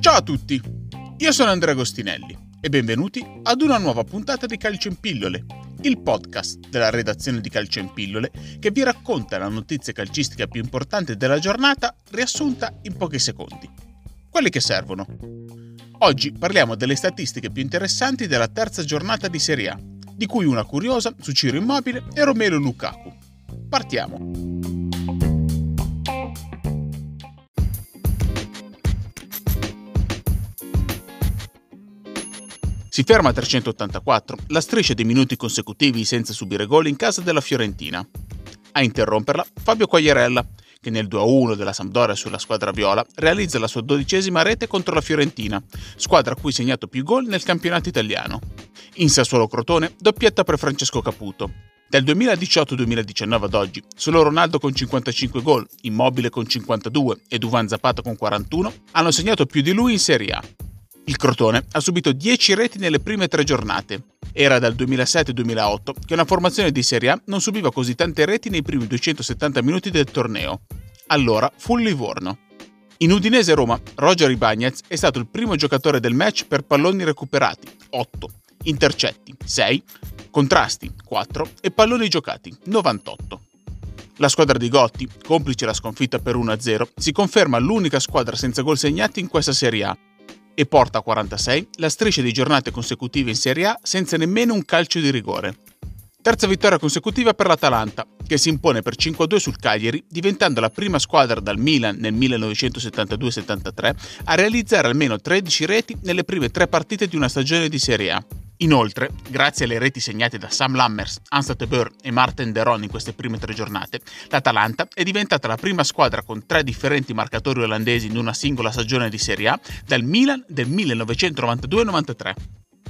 Ciao a tutti, io sono Andrea Agostinelli e benvenuti ad una nuova puntata di Calcio in Pillole, il podcast della redazione di Calcio in Pillole che vi racconta la notizia calcistica più importante della giornata riassunta in pochi secondi. Quelli che servono. Oggi parliamo delle statistiche più interessanti della terza giornata di Serie A, di cui una curiosa su Ciro Immobile e Romelo Lukaku. Partiamo! Si ferma a 384, la striscia dei minuti consecutivi senza subire gol in casa della Fiorentina. A interromperla Fabio Quagliarella, che nel 2-1 della Sampdoria sulla squadra viola realizza la sua dodicesima rete contro la Fiorentina, squadra a cui segnato più gol nel campionato italiano. In Sassuolo Crotone, doppietta per Francesco Caputo. Dal 2018-2019 ad oggi, solo Ronaldo con 55 gol, Immobile con 52 e Duvan Zapata con 41 hanno segnato più di lui in Serie A. Il Crotone ha subito 10 reti nelle prime tre giornate. Era dal 2007-2008 che una formazione di Serie A non subiva così tante reti nei primi 270 minuti del torneo. Allora fu il Livorno. In Udinese Roma, Roger Ibagnez è stato il primo giocatore del match per palloni recuperati, 8, intercetti, 6, contrasti, 4 e palloni giocati, 98. La squadra di Gotti, complice la sconfitta per 1-0, si conferma l'unica squadra senza gol segnati in questa Serie A e porta a 46 la striscia di giornate consecutive in Serie A senza nemmeno un calcio di rigore. Terza vittoria consecutiva per l'Atalanta, che si impone per 5-2 sul Cagliari, diventando la prima squadra dal Milan nel 1972-73 a realizzare almeno 13 reti nelle prime tre partite di una stagione di Serie A. Inoltre, grazie alle reti segnate da Sam Lammers, Anstat Beur e Martin Deron in queste prime tre giornate, l'Atalanta è diventata la prima squadra con tre differenti marcatori olandesi in una singola stagione di Serie A dal Milan del 1992-93.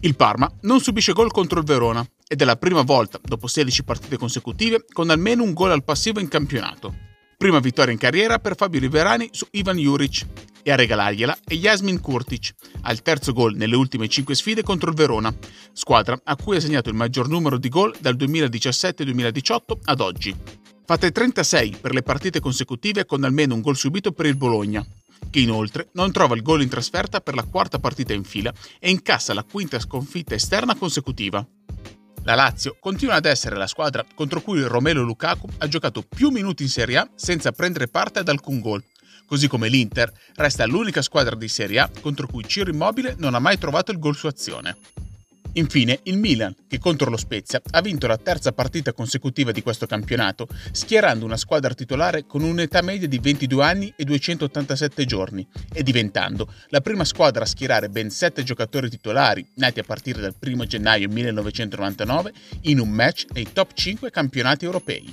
Il Parma non subisce gol contro il Verona ed è la prima volta, dopo 16 partite consecutive, con almeno un gol al passivo in campionato. Prima vittoria in carriera per Fabio Riverani su Ivan Juric e a regalargliela è Jasmin Kurtic, al terzo gol nelle ultime 5 sfide contro il Verona, squadra a cui ha segnato il maggior numero di gol dal 2017-2018 ad oggi. Fate 36 per le partite consecutive con almeno un gol subito per il Bologna, che inoltre non trova il gol in trasferta per la quarta partita in fila e incassa la quinta sconfitta esterna consecutiva. La Lazio continua ad essere la squadra contro cui Romelo Lukaku ha giocato più minuti in Serie A senza prendere parte ad alcun gol, così come l'Inter resta l'unica squadra di Serie A contro cui Ciro Immobile non ha mai trovato il gol su azione. Infine il Milan, che contro lo Spezia ha vinto la terza partita consecutiva di questo campionato, schierando una squadra titolare con un'età media di 22 anni e 287 giorni e diventando la prima squadra a schierare ben 7 giocatori titolari, nati a partire dal 1 gennaio 1999, in un match nei top 5 campionati europei.